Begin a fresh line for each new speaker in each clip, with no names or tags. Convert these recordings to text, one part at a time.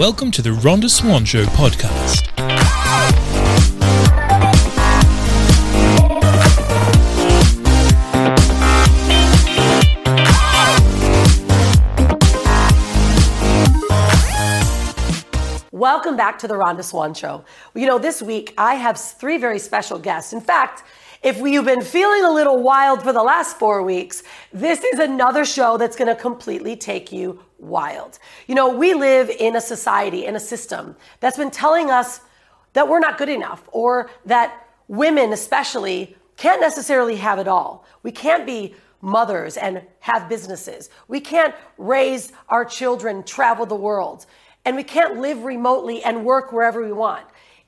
Welcome to the Rhonda Swan Show podcast.
Welcome back to the Rhonda Swan Show. You know, this week I have three very special guests. In fact, if you've been feeling a little wild for the last four weeks, this is another show that's going to completely take you wild. You know, we live in a society, in a system that's been telling us that we're not good enough or that women, especially, can't necessarily have it all. We can't be mothers and have businesses. We can't raise our children, travel the world, and we can't live remotely and work wherever we want.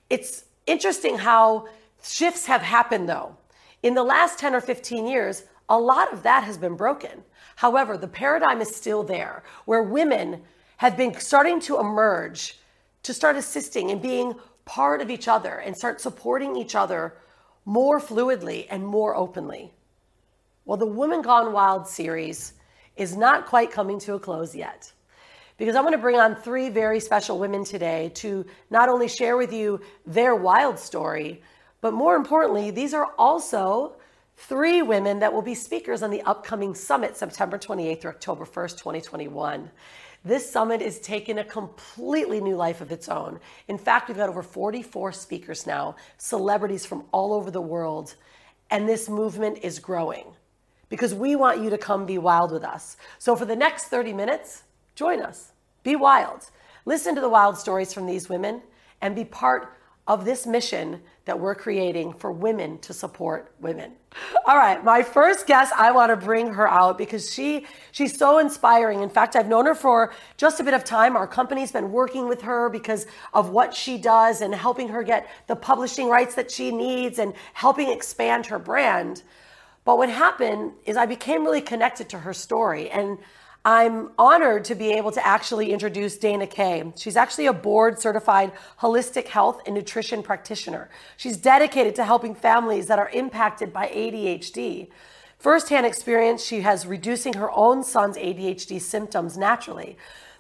It's interesting how shifts have happened though. In the last 10 or 15 years, a lot of that has been broken. However, the paradigm is still there where women have been starting to emerge to start assisting and being part of each other and start supporting each other more fluidly and more openly. Well, the Women Gone Wild series is not quite coming to a close yet because I'm going to bring on three very special women today to not only share with you their wild story, but more importantly, these are also three women that will be speakers on the upcoming summit, September 28th through October 1st, 2021. This summit is taking a completely new life of its own. In fact, we've got over 44 speakers now, celebrities from all over the world, and this movement is growing because we want you to come be wild with us. So for the next 30 minutes, join us. Be wild. Listen to the wild stories from these women and be part of this mission that we're creating for women to support women. All right, my first guest, I want to bring her out because she she's so inspiring. In fact, I've known her for just a bit of time. Our company's been working with her because of what she does and helping her get the publishing rights that she needs and helping expand her brand. But what happened is I became really connected to her story and I'm honored to be able to actually introduce Dana Kay. She's actually a board certified holistic health and nutrition practitioner. She's dedicated to helping families that are impacted by ADHD. Firsthand experience she has reducing her own son's ADHD symptoms naturally.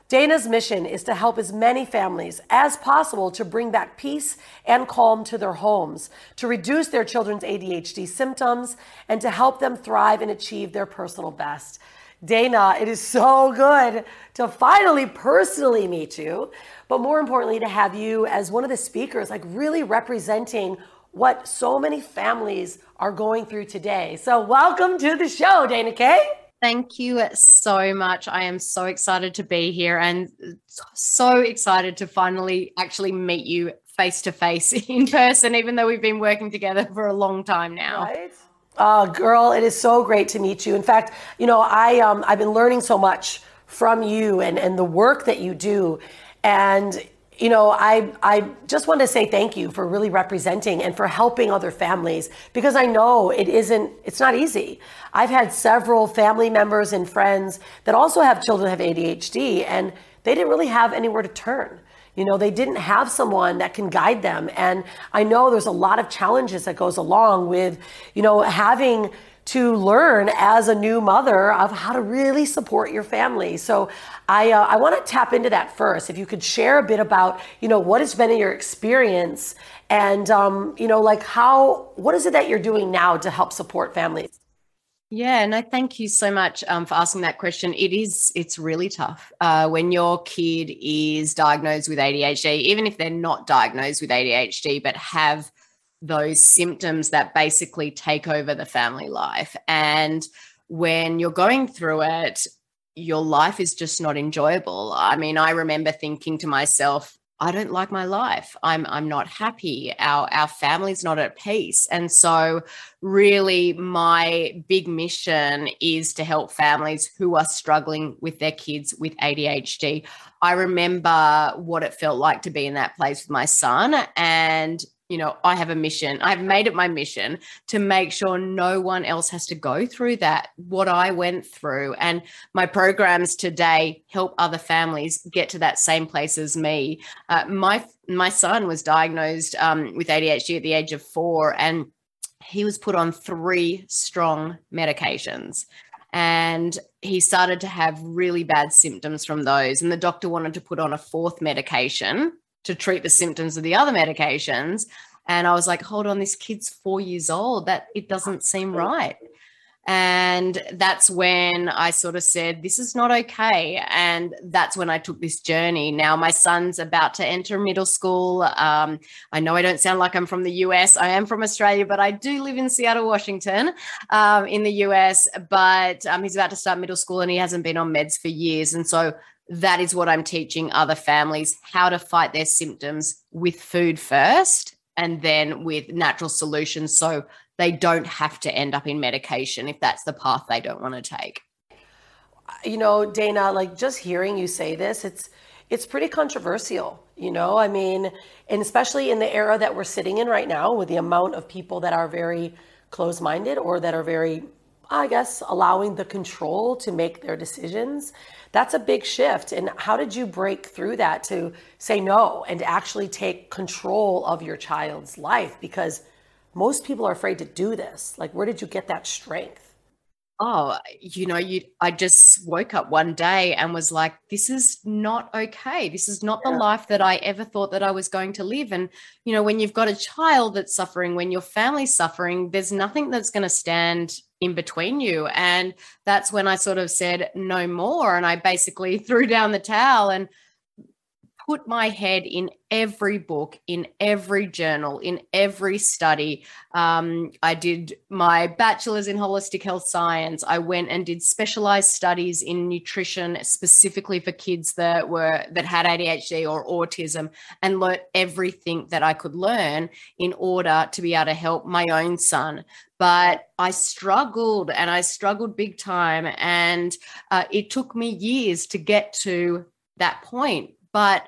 Dana's mission is to help as many families as possible to bring back peace and calm to their homes, to reduce their children's ADHD symptoms, and to help them thrive and achieve their personal best. Dana, it is so good to finally personally meet you, but more importantly, to have you as one of the speakers, like really representing what so many families are going through today. So, welcome to the show, Dana Kay.
Thank you so much. I am so excited to be here and so excited to finally actually meet you face to face in person, even though we've been working together for a long time now.
Right? Uh, girl, it is so great to meet you. In fact, you know, I um, I've been learning so much from you and and the work that you do, and you know, I I just want to say thank you for really representing and for helping other families because I know it isn't it's not easy. I've had several family members and friends that also have children have ADHD and they didn't really have anywhere to turn. You know, they didn't have someone that can guide them. And I know there's a lot of challenges that goes along with, you know, having to learn as a new mother of how to really support your family. So I, uh, I want to tap into that first. If you could share a bit about, you know, what has been in your experience and, um, you know, like how, what is it that you're doing now to help support families?
Yeah, no, thank you so much um, for asking that question. It is, it's really tough uh, when your kid is diagnosed with ADHD, even if they're not diagnosed with ADHD, but have those symptoms that basically take over the family life. And when you're going through it, your life is just not enjoyable. I mean, I remember thinking to myself, I don't like my life. I'm I'm not happy. Our our family's not at peace. And so really my big mission is to help families who are struggling with their kids with ADHD. I remember what it felt like to be in that place with my son and you know, I have a mission. I've made it my mission to make sure no one else has to go through that, what I went through. And my programs today help other families get to that same place as me. Uh, my my son was diagnosed um, with ADHD at the age of four, and he was put on three strong medications. And he started to have really bad symptoms from those. And the doctor wanted to put on a fourth medication to treat the symptoms of the other medications. And I was like, hold on, this kid's four years old. That it doesn't seem right. And that's when I sort of said, This is not okay. And that's when I took this journey. Now, my son's about to enter middle school. Um, I know I don't sound like I'm from the US. I am from Australia, but I do live in Seattle, Washington, um, in the US. But um, he's about to start middle school and he hasn't been on meds for years. And so that is what I'm teaching other families how to fight their symptoms with food first and then with natural solutions. So they don't have to end up in medication if that's the path they don't want to take.
You know, Dana, like just hearing you say this, it's it's pretty controversial, you know? I mean, and especially in the era that we're sitting in right now with the amount of people that are very closed-minded or that are very I guess allowing the control to make their decisions. That's a big shift. And how did you break through that to say no and actually take control of your child's life because most people are afraid to do this. Like, where did you get that strength?
Oh, you know, you I just woke up one day and was like, this is not okay. This is not yeah. the life that I ever thought that I was going to live. And, you know, when you've got a child that's suffering, when your family's suffering, there's nothing that's going to stand in between you. And that's when I sort of said, no more. And I basically threw down the towel and put my head in every book, in every journal, in every study. Um, I did my bachelor's in holistic health science. I went and did specialized studies in nutrition specifically for kids that were that had ADHD or autism, and learnt everything that I could learn in order to be able to help my own son. But I struggled and I struggled big time. And uh, it took me years to get to that point but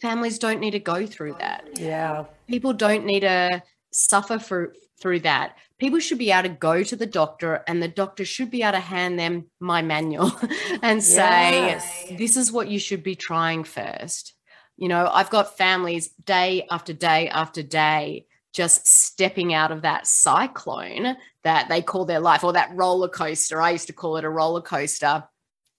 families don't need to go through that.
Yeah.
People don't need to suffer for, through that. People should be able to go to the doctor and the doctor should be able to hand them my manual and say, yes. this is what you should be trying first. You know, I've got families day after day after day just stepping out of that cyclone that they call their life or that roller coaster. I used to call it a roller coaster.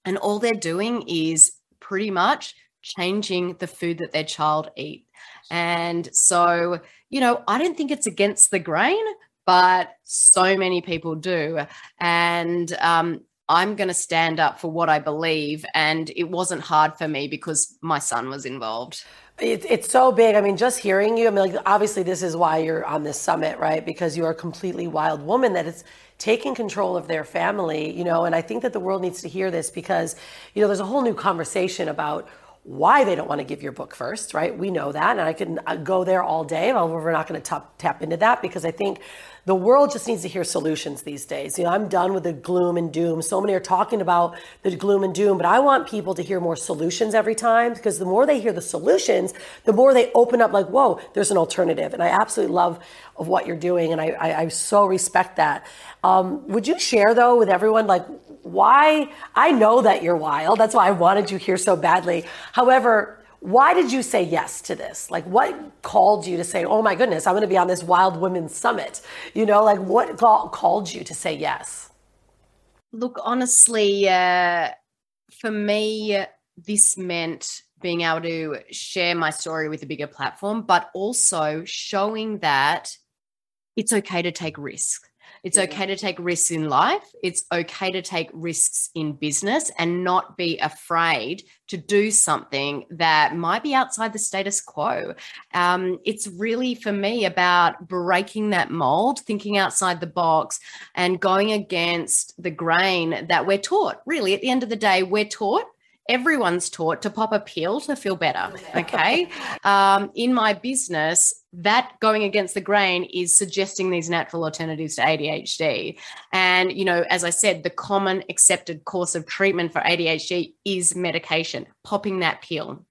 And all they're doing is pretty much changing the food that their child eat. And so, you know, I don't think it's against the grain, but so many people do. And um, I'm going to stand up for what I believe. And it wasn't hard for me because my son was involved.
It, it's so big. I mean, just hearing you, I mean, like, obviously, this is why you're on this summit, right? Because you're a completely wild woman that is taking control of their family, you know. And I think that the world needs to hear this because, you know, there's a whole new conversation about why they don't want to give your book first, right? We know that. And I can uh, go there all day. Well, we're not going to tap, tap into that because I think the world just needs to hear solutions these days. You know, I'm done with the gloom and doom. So many are talking about the gloom and doom, but I want people to hear more solutions every time because the more they hear the solutions, the more they open up like, whoa, there's an alternative. And I absolutely love of what you're doing. And I, I, I so respect that. Um, would you share though with everyone, like why, I know that you're wild. That's why I wanted you here so badly. However, why did you say yes to this? Like, what called you to say, oh my goodness, I'm going to be on this Wild Women's Summit? You know, like, what called you to say yes?
Look, honestly, uh, for me, this meant being able to share my story with a bigger platform, but also showing that it's okay to take risks. It's okay to take risks in life. It's okay to take risks in business and not be afraid to do something that might be outside the status quo. Um, it's really, for me, about breaking that mold, thinking outside the box, and going against the grain that we're taught. Really, at the end of the day, we're taught everyone's taught to pop a pill to feel better. Okay. um, in my business, that going against the grain is suggesting these natural alternatives to ADHD. And, you know, as I said, the common accepted course of treatment for ADHD is medication, popping that pill.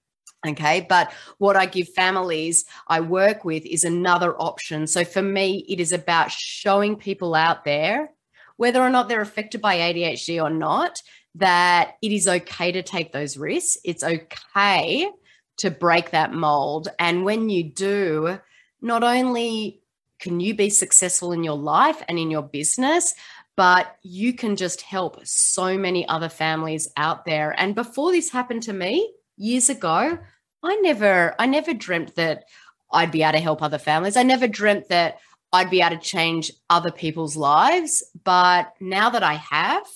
Okay. But what I give families I work with is another option. So for me, it is about showing people out there, whether or not they're affected by ADHD or not, that it is okay to take those risks. It's okay to break that mold. And when you do, not only can you be successful in your life and in your business, but you can just help so many other families out there. And before this happened to me years ago, I never, I never dreamt that I'd be able to help other families. I never dreamt that I'd be able to change other people's lives. But now that I have,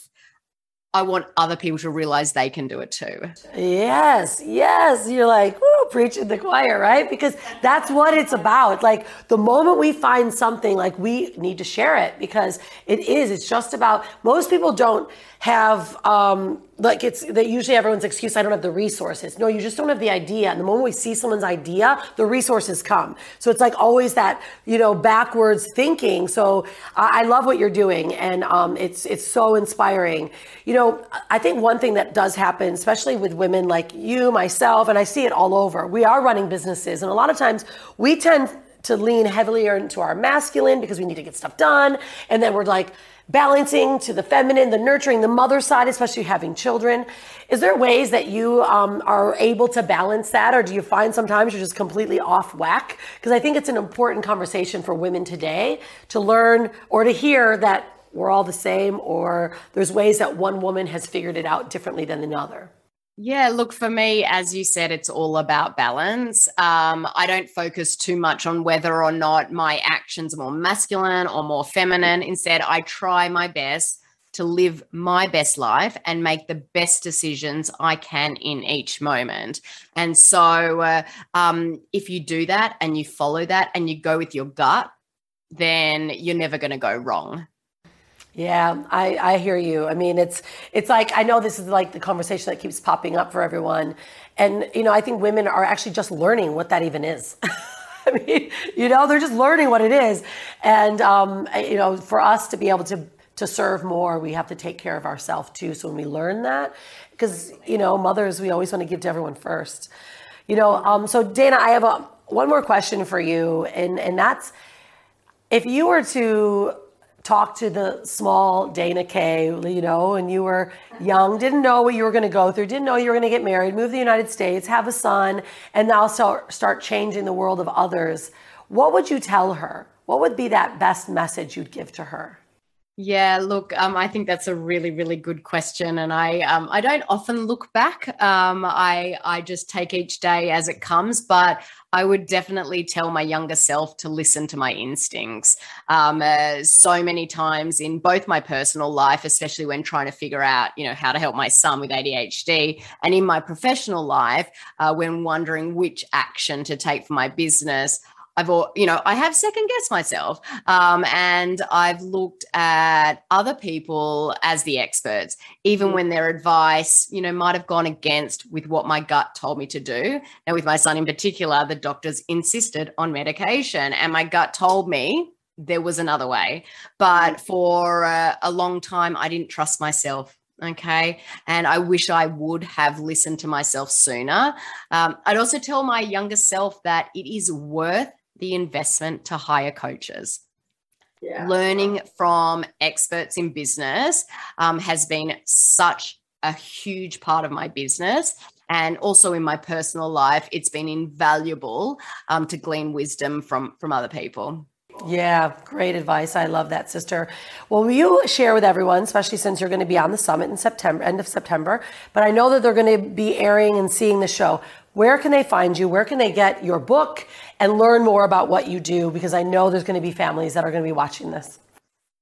I want other people to realize they can do it too.
Yes, yes. You're like, whoo, preaching the choir, right? Because that's what it's about. Like the moment we find something, like we need to share it because it is. It's just about, most people don't have um, like it's that usually everyone's excuse i don't have the resources no you just don't have the idea and the moment we see someone's idea the resources come so it's like always that you know backwards thinking so i, I love what you're doing and um, it's it's so inspiring you know i think one thing that does happen especially with women like you myself and i see it all over we are running businesses and a lot of times we tend to lean heavily into our masculine because we need to get stuff done and then we're like balancing to the feminine, the nurturing, the mother side, especially having children. Is there ways that you um, are able to balance that, or do you find sometimes you're just completely off whack? Because I think it's an important conversation for women today to learn or to hear that we're all the same, or there's ways that one woman has figured it out differently than another.
Yeah, look, for me, as you said, it's all about balance. Um, I don't focus too much on whether or not my actions are more masculine or more feminine. Instead, I try my best to live my best life and make the best decisions I can in each moment. And so, uh, um, if you do that and you follow that and you go with your gut, then you're never going to go wrong.
Yeah, I, I hear you. I mean, it's it's like I know this is like the conversation that keeps popping up for everyone, and you know, I think women are actually just learning what that even is. I mean, you know, they're just learning what it is, and um, you know, for us to be able to to serve more, we have to take care of ourselves too. So when we learn that, because you know, mothers, we always want to give to everyone first. You know, um, so Dana, I have a one more question for you, and and that's if you were to talk to the small Dana Kay, you know, and you were young, didn't know what you were going to go through, didn't know you were going to get married, move to the United States, have a son, and now start changing the world of others, what would you tell her? What would be that best message you'd give to her?
Yeah, look, um, I think that's a really, really good question, and I, um, I don't often look back. Um, I, I just take each day as it comes, but I would definitely tell my younger self to listen to my instincts. Um, uh, so many times in both my personal life, especially when trying to figure out, you know, how to help my son with ADHD, and in my professional life, uh, when wondering which action to take for my business, I've, you know, I have second guessed myself, um, and I've looked at other people as the experts, even when their advice, you know, might have gone against with what my gut told me to do. Now, with my son in particular, the doctors insisted on medication, and my gut told me there was another way. But for a, a long time, I didn't trust myself Okay. And I wish I would have listened to myself sooner. Um, I'd also tell my younger self that it is worth the investment to hire coaches. Yeah. Learning from experts in business um, has been such a huge part of my business. And also in my personal life, it's been invaluable um, to glean wisdom from, from other people.
Yeah, great advice. I love that, sister. Well, will you share with everyone, especially since you're going to be on the summit in September, end of September, but I know that they're going to be airing and seeing the show. Where can they find you? Where can they get your book and learn more about what you do? Because I know there's going to be families that are going to be watching this.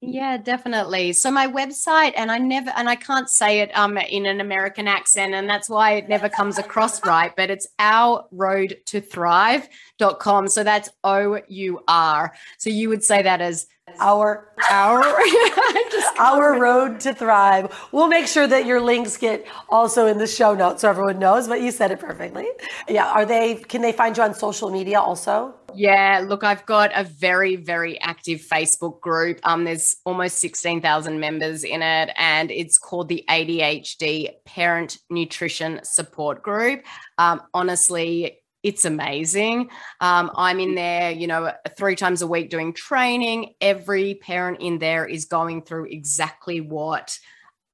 Yeah, definitely. So my website, and I never, and I can't say it um in an American accent, and that's why it never comes across right. But it's our road to thrive.com. So that's O U R. So you would say that as
our our our road to thrive. We'll make sure that your links get also in the show notes so everyone knows. But you said it perfectly. Yeah. Are they? Can they find you on social media also?
Yeah. Look, I've got a very very active Facebook group. Um, there's almost sixteen thousand members in it, and it's called the ADHD Parent Nutrition Support Group. Um, honestly, it's amazing. Um, I'm in there, you know, three times a week doing training. Every parent in there is going through exactly what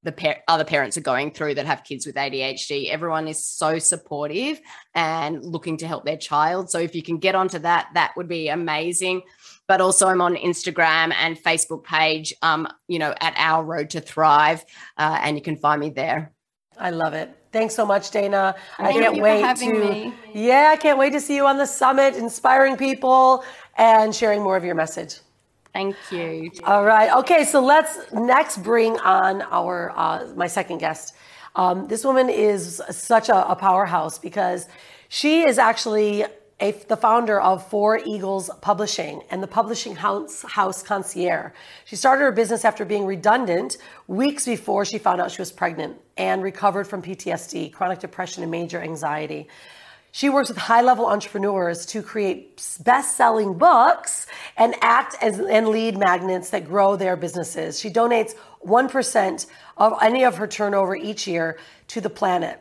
the other parents are going through that have kids with ADHD. Everyone is so supportive and looking to help their child. So if you can get onto that, that would be amazing. But also, I'm on Instagram and Facebook page, um, you know, at Our Road to Thrive, uh, and you can find me there.
I love it. Thanks so much, Dana.
Thank
I can't wait to. Me. Yeah, I can't wait to see you on the summit, inspiring people and sharing more of your message.
Thank you.
All right. Okay. So let's next bring on our uh, my second guest. Um, this woman is such a, a, powerhouse because she is actually a, the founder of Four Eagles Publishing and the Publishing House, House Concierge. She started her business after being redundant weeks before she found out she was pregnant and recovered from PTSD, chronic depression, and major anxiety. She works with high level entrepreneurs to create best selling books and act as and lead magnets that grow their businesses. She donates 1% of any of her turnover each year to the planet.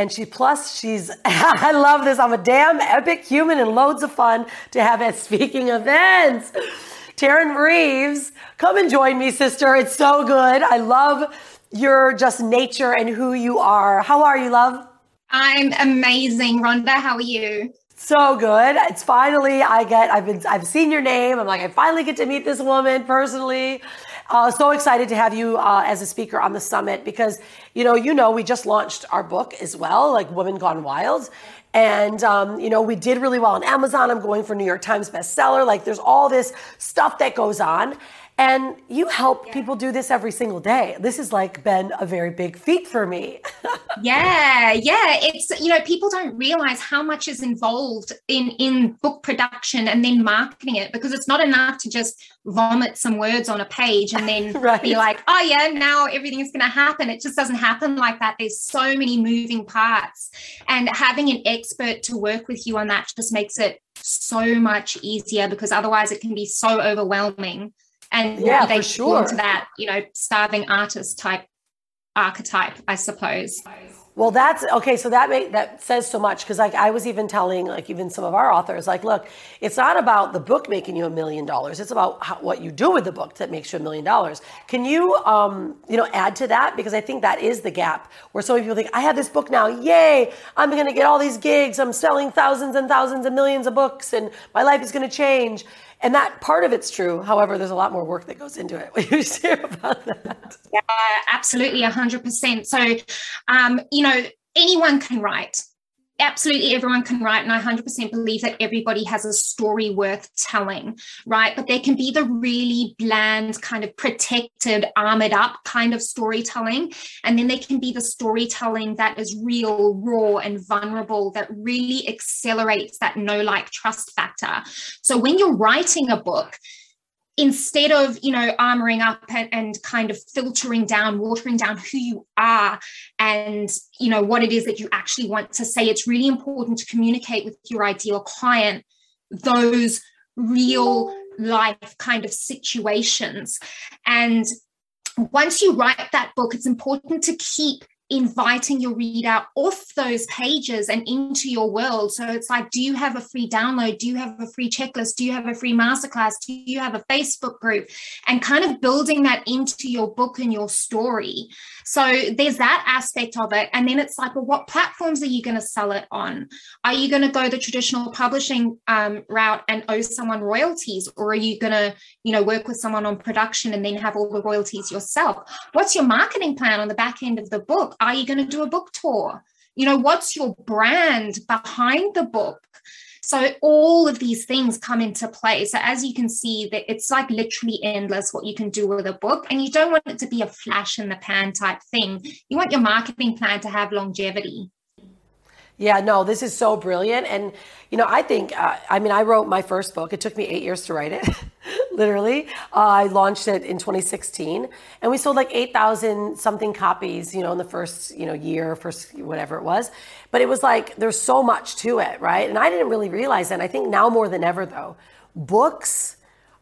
And she plus she's I love this. I'm a damn epic human and loads of fun to have at speaking events. Terryn Reeves, come and join me, sister. It's so good. I love your just nature and who you are. How are you, love?
I'm amazing, Rhonda. How are you?
So good. It's finally I get I've been I've seen your name. I'm like I finally get to meet this woman personally. Uh, so excited to have you uh, as a speaker on the summit because you know you know we just launched our book as well, like Women Gone Wild, and um, you know we did really well on Amazon. I'm going for New York Times bestseller. Like there's all this stuff that goes on, and you help yeah. people do this every single day. This has like been a very big feat for me.
yeah, yeah. It's you know, people don't realize how much is involved in in book production and then marketing it because it's not enough to just vomit some words on a page and then right. be like, oh yeah, now everything's gonna happen. It just doesn't happen like that. There's so many moving parts. And having an expert to work with you on that just makes it so much easier because otherwise it can be so overwhelming and yeah, they for sure. into that you know starving artist type archetype i suppose.
Well that's okay so that make that says so much because like i was even telling like even some of our authors like look it's not about the book making you a million dollars. It's about how, what you do with the book that makes you a million dollars. Can you um you know add to that? Because i think that is the gap where so many people think i have this book now yay! I'm going to get all these gigs i'm selling thousands and thousands and millions of books and my life is going to change and that part of it's true. However, there's a lot more work that goes into it. Will you share about that?
Yeah, absolutely, 100%. So, um, you know, anyone can write absolutely everyone can write and i 100% believe that everybody has a story worth telling right? But there can be the really bland kind of protected armored up kind of storytelling and then there can be the storytelling that is real raw and vulnerable that really accelerates that no like trust factor. So when you're writing a book instead of you know armoring up and, and, kind of filtering down watering down who you are and you know what it is that you actually want to say it's really important to communicate with your ideal client those real life kind of situations. And once you write that book it's important to keep inviting your reader off those pages and into your world. So it's like, do you have a free download? Do you have a free checklist? Do you have a free masterclass? Do you have a Facebook group? And kind of building that into your book and your story. So there's that aspect of it. And then it's like, well, what platforms are you going to sell it on? Are you going to go the traditional publishing um, route and owe someone royalties? Or are you going to, you know, work with someone on production and then have all the royalties yourself? What's your marketing plan on the back end of the book? Are you going to do a book tour? You know, what's your brand behind the book? So all of these things come into play. So as you can see, that it's like literally endless what you can do with a book, and you don't want it to be a flash in the pan type thing. You want your marketing plan to have longevity.
Yeah, no, this is so brilliant. And, you know, I think, uh, I mean, I wrote my first book. It took me eight years to write it, literally. Uh, I launched it in 2016 and we sold like 8,000 something copies, you know, in the first, you know, year, first, whatever it was. But it was like, there's so much to it, right? And I didn't really realize that. And I think now more than ever, though, books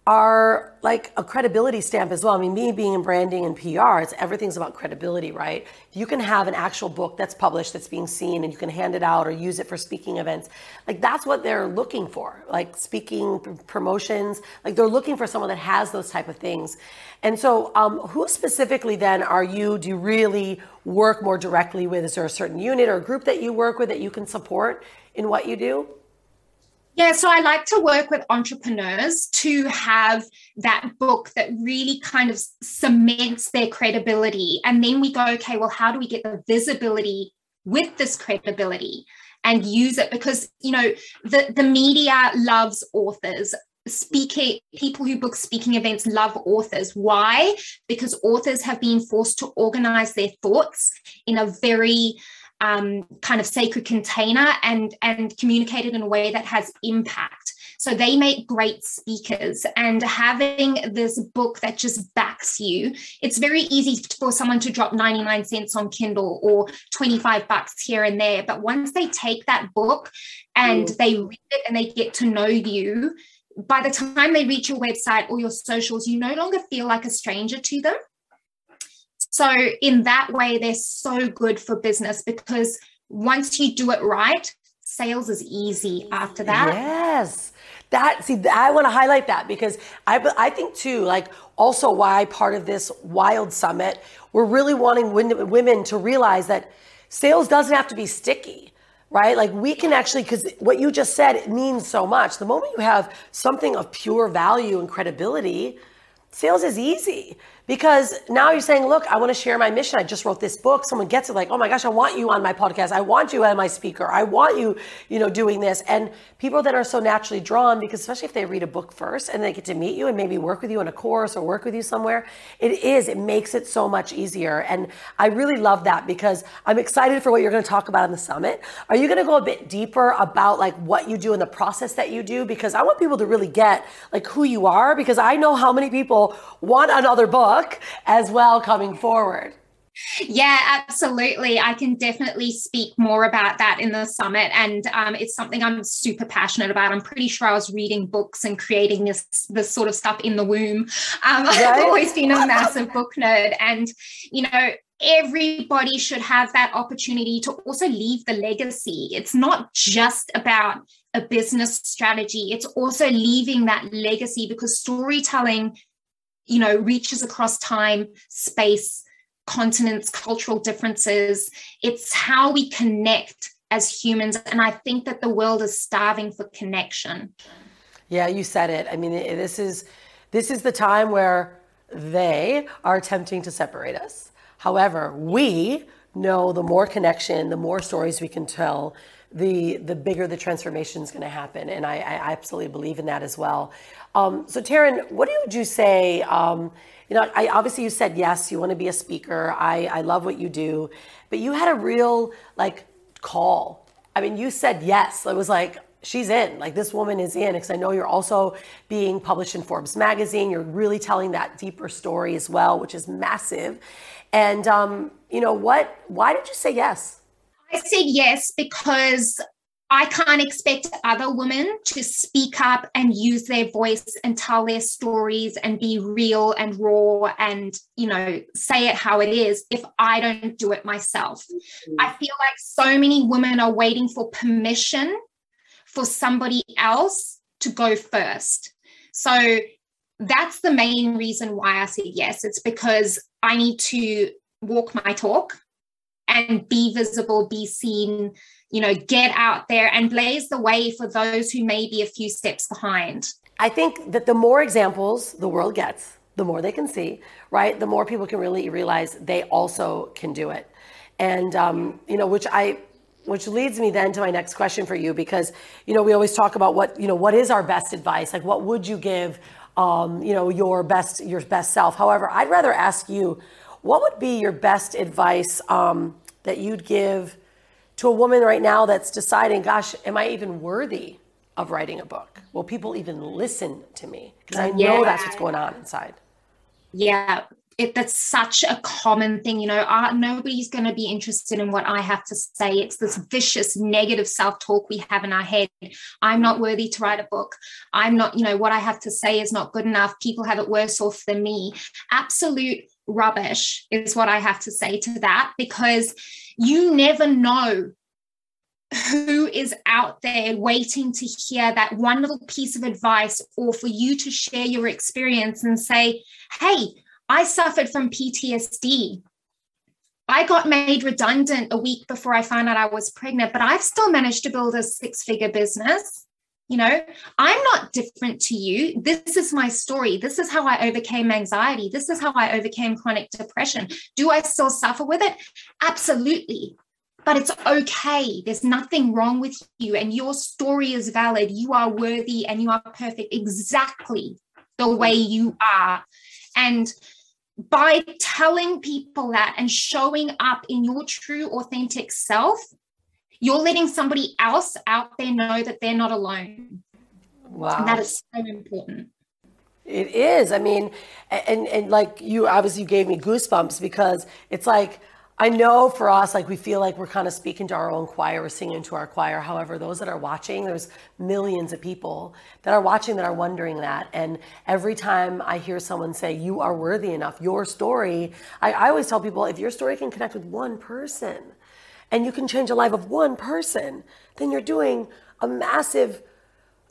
are like a credibility stamp as well. I mean, me being in branding and PR, it's everything's about credibility, right? You can have an actual book that's published that's being seen and you can hand it out or use it for speaking events. Like that's what they're looking for. Like speaking promotions, like they're looking for someone that has those type of things. And so, um, who specifically then are you? Do you really work more directly with? Is there a certain unit or group that you work with that you can support in what you do?
Yeah, so I like to work with entrepreneurs to have that book that really kind of cements their credibility. And then we go, okay, well, how do we get the visibility with this credibility and use it? Because, you know, the, the media loves authors. Speaking people who book speaking events love authors. Why? Because authors have been forced to organize their thoughts in a very um, kind of sacred container and and communicated in a way that has impact so they make great speakers and having this book that just backs you it's very easy for someone to drop 99 cents on kindle or 25 bucks here and there but once they take that book and mm. they read it and they get to know you by the time they reach your website or your socials you no longer feel like a stranger to them so, in that way, they're so good for business because once you do it right, sales is easy after that.
Yes. That see, I want to highlight that because I I think too, like also why part of this wild summit, we're really wanting women to realize that sales doesn't have to be sticky right? Like we can actually, because what you just said it means so much. The moment you have something of pure value and credibility, sales is easy because now you're saying, look, I want to share my mission. I just wrote this book. Someone gets it like, oh my gosh, I want you on my podcast. I want you as my speaker. I want you, you know, doing this. And people that are so naturally drawn, because especially if they read a book first and they get to meet you and maybe work with you in a course or work with you somewhere, it is, it makes it so much easier. And I really love that because I'm excited for what you're going to talk about in the summit. Are you going to go a bit deeper about like what you do in the process that you do? Because I want people to really get like who you are because I know how many people want another book book as well coming forward.
Yeah, absolutely. I can definitely speak more about that in the summit. And um, it's something I'm super passionate about. I'm pretty sure I was reading books and creating this, this sort of stuff in the womb. Um, right? I've always been a massive book nerd. And, you know, everybody should have that opportunity to also leave the legacy. It's not just about a business strategy, it's also leaving that legacy because storytelling you know, reaches across time, space, continents, cultural differences. It's how we connect as humans. And I think that the world is starving for connection.
Yeah, you said it. I mean, this is this is the time where they are attempting to separate us. However, we know the more connection, the more stories we can tell, the the bigger the transformation is going to happen. And I, I absolutely believe in that as well. Um, so, Terryn, what would you say? Um, you know, I, obviously you said yes, you want to be a speaker. I, I love what you do, but you had a real like call. I mean, you said yes. It was like she's in. Like this woman is in. Because I know you're also being published in Forbes magazine. You're really telling that deeper story as well, which is massive. And um, you know what? Why did you say yes?
I said yes because I can't expect other women to speak up and use their voice and tell their stories and be real and raw and, you know, say it how it is if I don't do it myself. Mm-hmm. I feel like so many women are waiting for permission for somebody else to go first. So that's the main reason why I said yes. It's because I need to walk my talk and be visible, be seen, you know, get out there and blaze the way for those who may be a few steps behind.
I think that the more examples the world gets, the more they can see, right? The more people can really realize they also can do it. And, um, you know, which I, which leads me then to my next question for you because you know we always talk about what you know what is our best advice like what would you give um, you know your best your best self however i'd rather ask you what would be your best advice um, that you'd give to a woman right now that's deciding, gosh, am I even worthy of writing a book? Will people even listen to me? Because I know yeah. that's what's going on inside.
Yeah. it that's such a common thing you know uh, nobody's going to be interested in what i have to say it's this vicious negative self-talk we have in our head i'm not worthy to write a book i'm not you know what i have to say is not good enough people have it worse off than me absolute rubbish is what i have to say to that because you never know who is out there waiting to hear that one little piece of advice or for you to share your experience and say, Hey, I suffered from PTSD. I got made redundant a week before I found out I was pregnant, but I've still managed to build a six figure business. You know, I'm not different to you. This is my story. This is how I overcame anxiety. This is how I overcame chronic depression. Do I still suffer with it? Absolutely but it's okay. There's nothing wrong with you, and your story is valid. You are worthy and you are perfect exactly the way you are. And by telling people that and showing up in your true, authentic self, you're letting somebody else out there know that they're not alone. Wow. And that is so important.
It is. I mean, and and like you obviously you gave me goosebumps because it's like I know for us, like we feel like we're kind of speaking to our own choir, we're singing to our choir. However, those that are watching, there's millions of people that are watching that are wondering that. And every time I hear someone say, You are worthy enough, your story, I, I always tell people if your story can connect with one person and you can change the life of one person, then you're doing a massive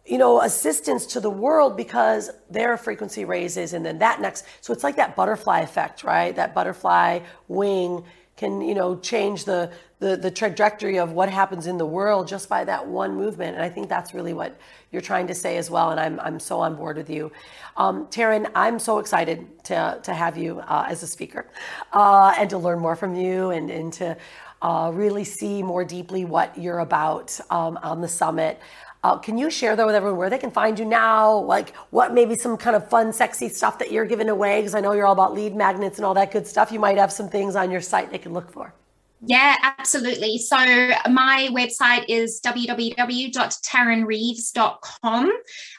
you know, assistance to the world because their frequency raises and then that next. So it's like that butterfly effect, right? That butterfly wing can you know change the, the the trajectory of what happens in the world just by that one movement and i think that's really what you're trying to say as well and i'm, I'm so on board with you um, terryn i'm so excited to, to have you uh, as a speaker uh, and to learn more from you and, and to uh, really see more deeply what you're about um, on the summit uh, can you share though with everyone where they can find you now? Like what maybe some kind of fun, sexy stuff that you're giving away? Because I know you're all about lead magnets and all that good stuff. You might have some things on your site they can look for.
Yeah, absolutely. So my website is www.terrynreeves.com.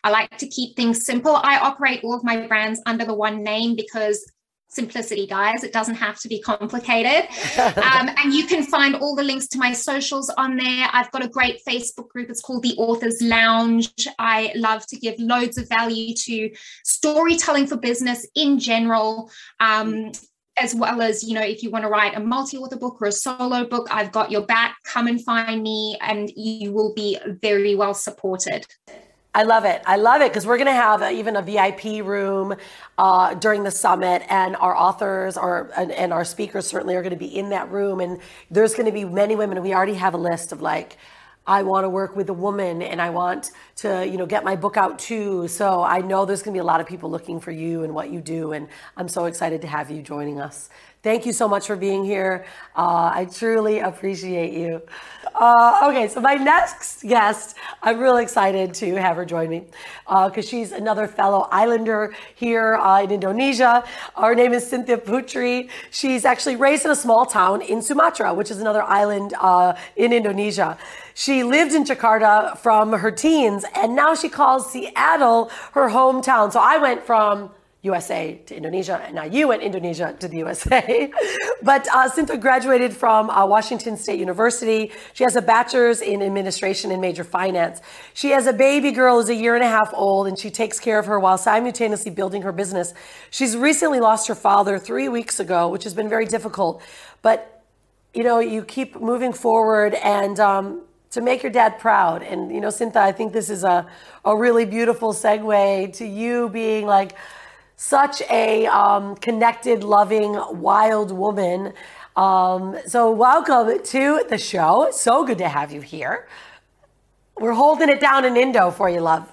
I like to keep things simple. I operate all of my brands under the one name because simplicity, guys. It doesn't have to be complicated. um, and you can find all the links to my socials on there. I've got a great Facebook group. It's called the Authors Lounge. I love to give loads of value to storytelling for business in general. Um, as well as you know if you want to write a multi-author book or a solo book i've got your back come and find me and you will be very well supported
I love it. I love it because we're going to have a, even a VIP room uh, during the summit, and our authors are and, and our speakers certainly are going to be in that room. And there's going to be many women. We already have a list of like, I want to work with a woman, and I want to, you know, get my book out too. So I know there's going to be a lot of people looking for you and what you do, and I'm so excited to have you joining us. Thank you so much for being here. Uh, I truly appreciate you. Uh, okay, so my next guest, I'm really excited to have her join me because uh, she's another fellow islander here uh, in Indonesia. Her name is Cintha Putri. She's actually raised in a small town in Sumatra, which is another island uh, in Indonesia. She lived in Jakarta from her teens, and now she calls Seattle her hometown. So I went from USA to Indonesia, and now you went Indonesia to the USA. but uh, Cintha graduated from uh, Washington State University. She has a bachelor's in administration and major finance. She has a baby girl who's a year and a half old, and she takes care of her while simultaneously building her business. She's recently lost her father three weeks ago, which has been very difficult. But you know, you keep moving forward and. Um, to make your dad proud. And, you know, Cintha, I think this is a, a really beautiful segue to you being like, such a um, connected, loving, wild woman. Um, so, welcome to the show. So good to have you here. We're holding it down in Indo for you, love.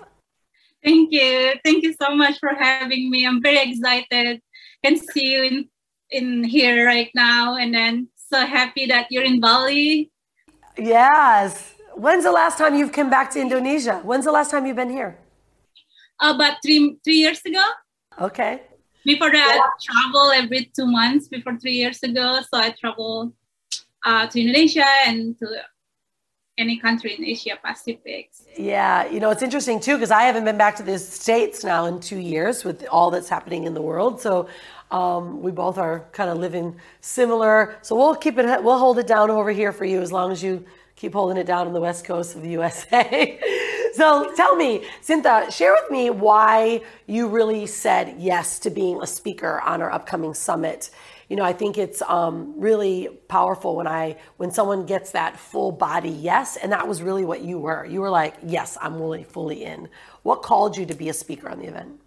Thank you. Thank you so much for having me. I'm very excited. Can see you in, in here right now, and then so happy that you're in Bali.
Yes. When's the last time you've come back to Indonesia? When's the last time you've been here?
About three three years ago.
Okay.
Before that, yeah. I travel every two months. Before three years ago, so I travel uh, to Indonesia and to any country in Asia Pacific.
Yeah, you know it's interesting too because I haven't been back to the states now in two years with all that's happening in the world. So Um, we both are kind of living similar, so we'll keep it. We'll hold it down over here for you as long as you keep holding it down on the west coast of the USA. so tell me, Cintha, share with me why you really said yes to being a speaker on our upcoming summit. You know, I think it's um, really powerful when I when someone gets that full body yes, and that was really what you were. You were like, yes, I'm really fully in. What called you to be a speaker on the event?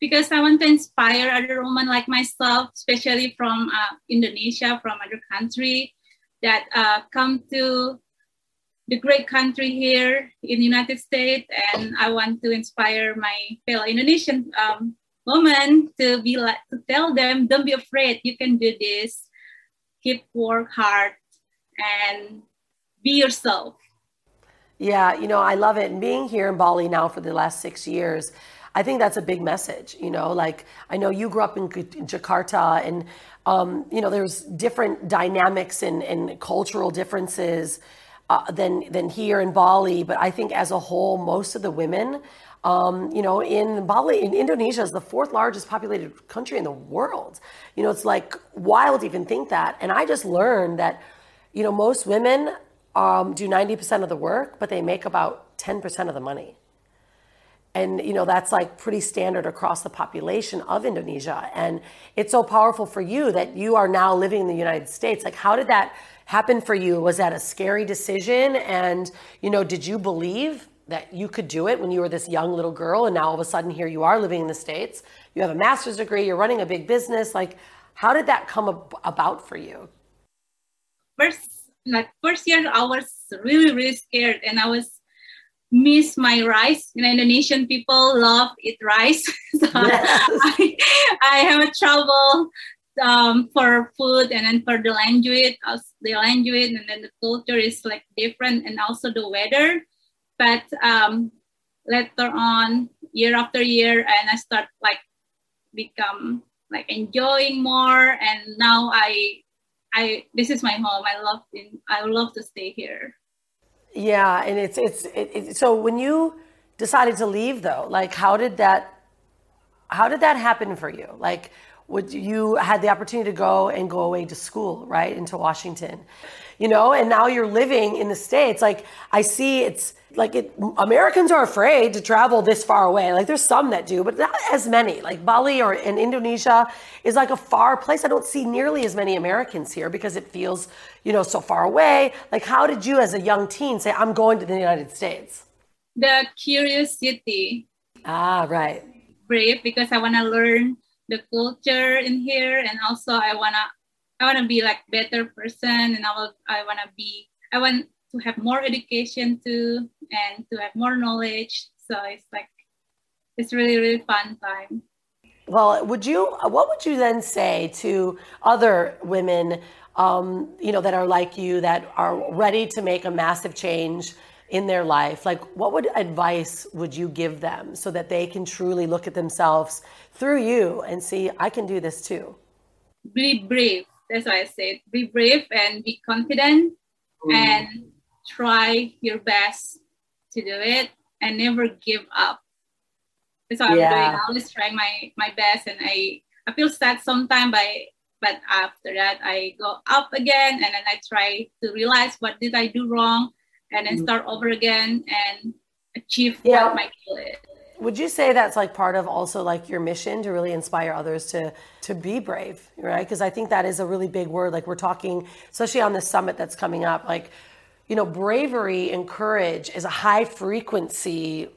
Because I want to inspire other women like myself, especially from uh, Indonesia, from other country, that uh, come to the great country here in the United States, and I want to inspire my fellow Indonesian um, women to be like to tell them, don't be afraid, you can do this. Keep work hard and be yourself.
Yeah, you know, I love it. And being here in Bali now for the last six years, I think that's a big message. You know, like I know you grew up in, Jakarta, and um, you know, there's different dynamics and, and cultural differences uh, than than here in Bali. But I think as a whole, most of the women, um, you know, in Bali, in Indonesia is the fourth largest populated country in the world. You know, it's like wild to even think that. And I just learned that, you know, most women um, do 90% of the work, but they make about 10% of the money. And, you know, that's like pretty standard across the population of Indonesia. And it's so powerful for you that you are now living in the United States. Like, how did that happen for you? Was that a scary decision? And, you know, did you believe that you could do it when you were this young little girl and now all of a sudden here you are living in the states you have a master's degree you're running a big business like how did that come ab- about for you
first like first year i was really really scared and i was miss my rice. You know indonesian people love eat rice. So yes. I, I have a trouble um, for food and then for the language the language and then the culture is like different and also the weather. But um, later on year after year and i start like become like enjoying more. And now i i this is my home. I love in i love to stay here
yeah and it's it's it, it, so when you decided to leave though like how did that how did that happen for you? Like would you had the opportunity to go and go away to school right into washington you know and now you're living in the states like i see it's like it, Americans are afraid to travel this far away. Like there's some that do, but not as many. Like Bali or in Indonesia is like a far place. I don't see nearly as many Americans here because it feels, you know, so far away. Like how did you as a young teen say I'm going to the United States?
The curiosity.
Ah, right.
Brave because I want to learn the culture in here and also I want to I want to be like better person and I will I want to be I want to have more education too and to have more knowledge. So it's like it's really really fun time.
Well, would you what would you then say to other women um, you know that are like you that are ready to make a massive change in their life like what would advice would you give them so that they can truly look at themselves through you and see i can do this too
be brave that's why i said be brave and be confident mm. and try your best to do it and never give up. That's what yeah. I'm doing. I always try my my best, and I I feel sad sometimes, but but after that I go up again, and then I try to realize what did I do wrong, and then mm-hmm. start over again and achieve yeah. what my goal is.
Would you say that's like part of also like your mission to really inspire others to to be brave, right? Because I think that is a really big word. Like we're talking, especially on this summit that's coming up, like you know, bravery and courage is a high frequency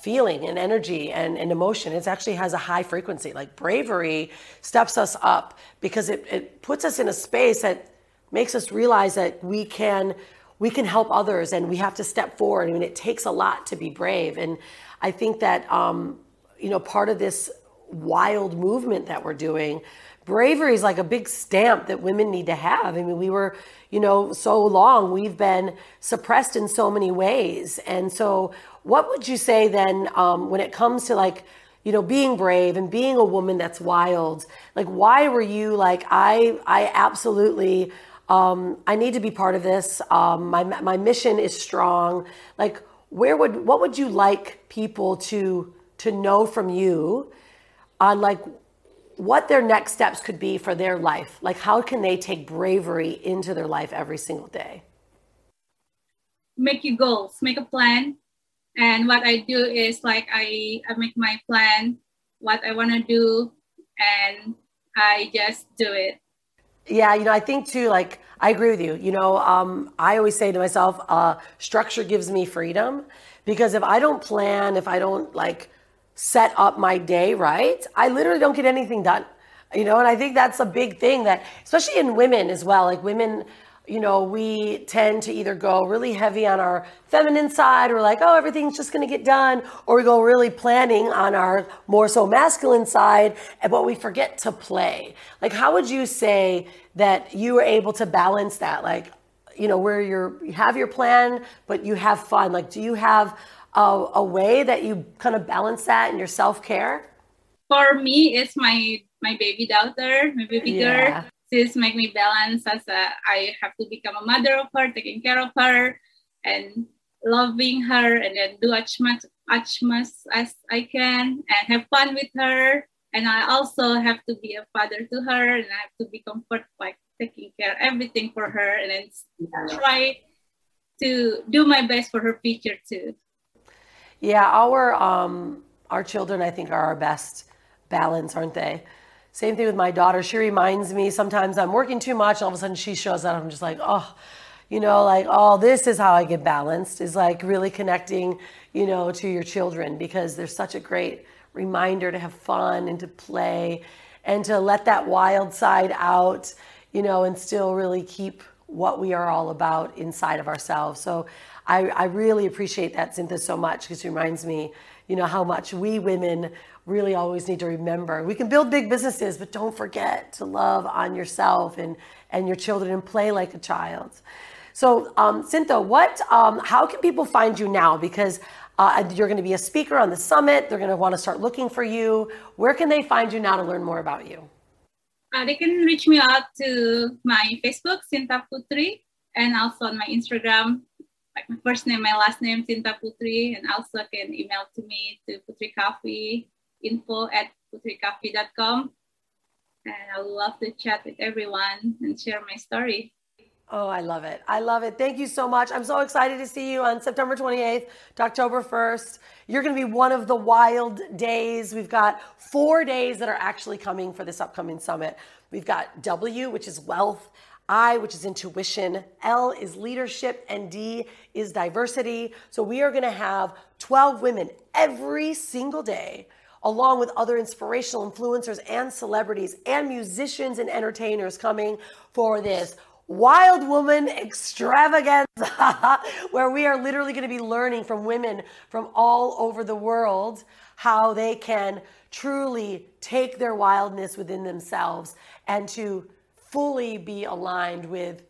feeling and energy and, and emotion. It actually has a high frequency. Like bravery steps us up because it, it puts us in a space that makes us realize that we can we can help others and we have to step forward. I mean, it takes a lot to be brave. And I think that um, you know, part of this wild movement that we're doing bravery is like a big stamp that women need to have. I mean, we were, you know, so long we've been suppressed in so many ways. And so, what would you say then um, when it comes to like, you know, being brave and being a woman that's wild? Like, why were you like, I, I absolutely, um, I need to be part of this. Um, my my mission is strong. Like, where would what would you like people to to know from you on like what their next steps could be for their life. Like, how can they take bravery into their life every single day?
Make your goals, make a plan. And what I do is like I, I make my plan, what I want to do, and I just do it.
Yeah, you know, I think too, like, I agree with you. You know, um, I always say to myself, uh, structure gives me freedom because if I don't plan, if I don't like set up my day right, I literally don't get anything done. You know, and I think that's a big thing that, especially in women as well, like women, you know, we tend to either go really heavy on our feminine side, or like, oh, everything's just going to get done, or we go really planning on our more so masculine side, but we forget to play. Like, how would you say that you were able to balance that? Like, you know, where you're, you have your plan, but you have fun. Like, do you have a, a way that you kind of balance that in your self care?
For me, it's my my baby daughter, my baby
Yeah.
girl. This make me balance as a, I have to become a mother of her, taking care of her, and loving her, and then do as much as much as I can, and have fun with her. And I also have to be a father to her, and I have to be comfort, like taking care everything for her, and then try to do my best for her future too.
Yeah, our um, our children, I think, are our best balance, aren't they? Same thing with my daughter. She reminds me sometimes I'm working too much. All of a sudden, she shows up. I'm just like, oh, you know, like, oh, this is how I get balanced. Is like really connecting, you know, to your children because they're such a great reminder to have fun and to play and to let that wild side out, you know, and still really keep what we are all about inside of ourselves. So I, I really appreciate that, Cintha, so much because it reminds me, you know, how much we women really always need to remember. We can build big businesses, but don't forget to love on yourself and, and your children and play like a child. So, um, what, um, how can people find you now? Because uh, you're going to be a speaker on the summit. They're going to want to start looking for you. Where can they find you now to learn more about you?
Uh, they can reach me out to my Facebook, Cintha Putri, and also on my Instagram, like my first name, my last name, Cintha Putri, and also can email to me to Putri Coffee, info at putricoffee.com. And I would love to chat with everyone and share my story.
Oh, I love it. I love it. Thank you so much. I'm so excited to see you on September 28th to October 1st. You're going to be one of the wild days. We've got four days that are actually coming for this upcoming summit. We've got W, which is wealth, I, which is intuition, L is leadership, and D is diversity. So we are going to have 12 women every single day along with other inspirational influencers and celebrities and musicians and entertainers coming for this Wild Woman extravaganza, where we are literally going to be learning from women from all over the world how they can truly take their wildness within themselves and to fully be aligned with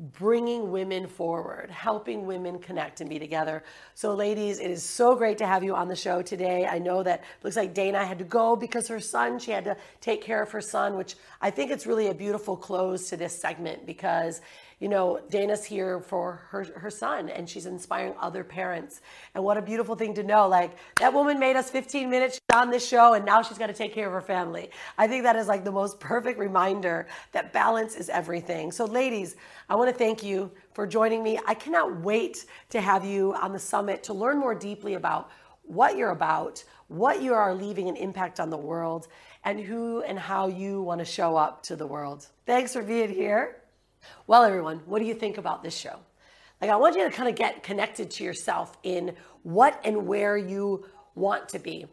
bringing women forward, helping women connect and be together. So, ladies, it is so great to have you on the show today. I know that looks like Dana had to go because her son, she had to take care of her son, which I think it's really a beautiful close to this segment because you know, Dana's here for her, her son and she's inspiring other parents. And what a beautiful thing to know. Like, that woman made us 15 minutes on this show and now she's got to take care of her family. I think that is like the most perfect reminder that balance is everything. So, ladies, I want to thank you for joining me. I cannot wait to have you on the summit to learn more deeply about what you're about, what you are leaving an impact on the world, and who and how you want to show up to the world. Thanks for being here. Well, everyone, what do you think about this show? Like, I want you to kind of get connected to yourself in what and where you want to be.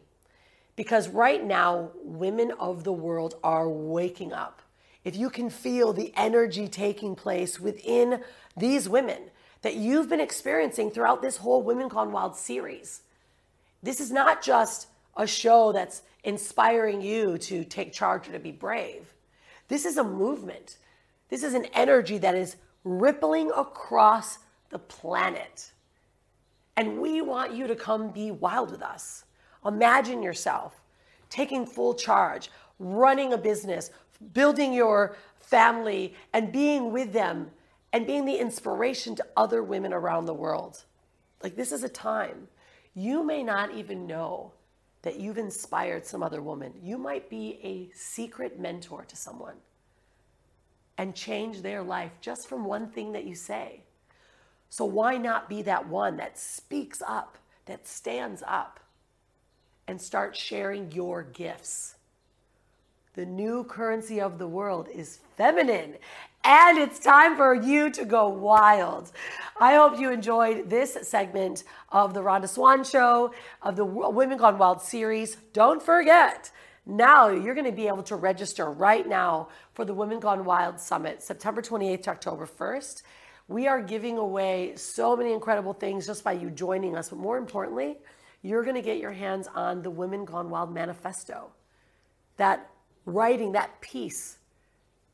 Because right now, women of the world are waking up. If you can feel the energy taking place within these women that you've been experiencing throughout this whole Women Gone Wild series, this is not just a show that's inspiring you to take charge or to be brave. This is a movement this is an energy that is rippling across the planet. And we want you to come be wild with us. Imagine yourself taking full charge, running a business, building your family, and being with them and being the inspiration to other women around the world. Like, this is a time you may not even know that you've inspired some other woman. You might be a secret mentor to someone and change their life just from one thing that you say. So, why not be that one that speaks up, that stands up, and start sharing your gifts? The new currency of the world is feminine, and it's time for you to go wild. I hope you enjoyed this segment of the Rhonda Swan Show, of the Women Gone Wild series. Don't forget, now you're going to be able to register right now for the Women Gone Wild Summit, September 28th to October 1st. We are giving away so many incredible things just by you joining us, but more importantly, you're going to get your hands on the Women Gone Wild Manifesto. That writing, that piece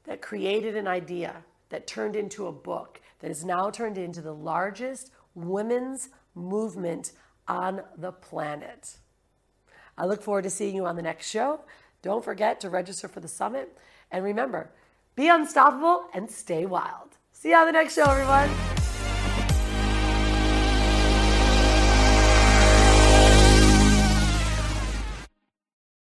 that created an idea that turned into a book that is now turned into the largest women's movement on the planet. I look forward to seeing you on the next show. Don't forget to register for the summit. And remember, be unstoppable and stay wild. See you on the next show, everyone.